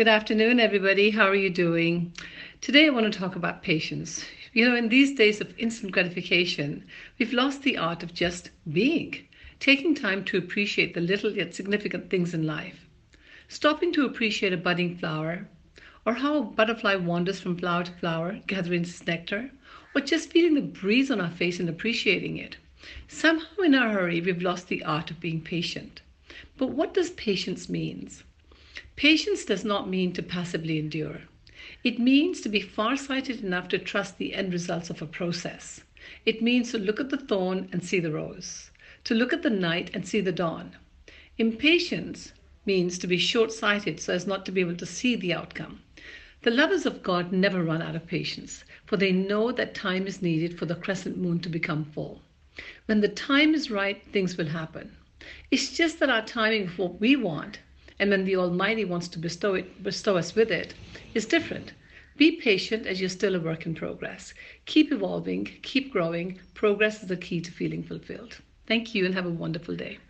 Good afternoon, everybody. How are you doing? Today, I want to talk about patience. You know, in these days of instant gratification, we've lost the art of just being, taking time to appreciate the little yet significant things in life. Stopping to appreciate a budding flower, or how a butterfly wanders from flower to flower, gathering its nectar, or just feeling the breeze on our face and appreciating it. Somehow, in our hurry, we've lost the art of being patient. But what does patience means? Patience does not mean to passively endure. It means to be far-sighted enough to trust the end results of a process. It means to look at the thorn and see the rose, to look at the night and see the dawn. Impatience means to be short-sighted so as not to be able to see the outcome. The lovers of God never run out of patience, for they know that time is needed for the crescent moon to become full. When the time is right, things will happen. It's just that our timing of what we want and when the Almighty wants to bestow it, bestow us with it, is different. Be patient as you're still a work in progress. Keep evolving, keep growing. Progress is the key to feeling fulfilled. Thank you and have a wonderful day.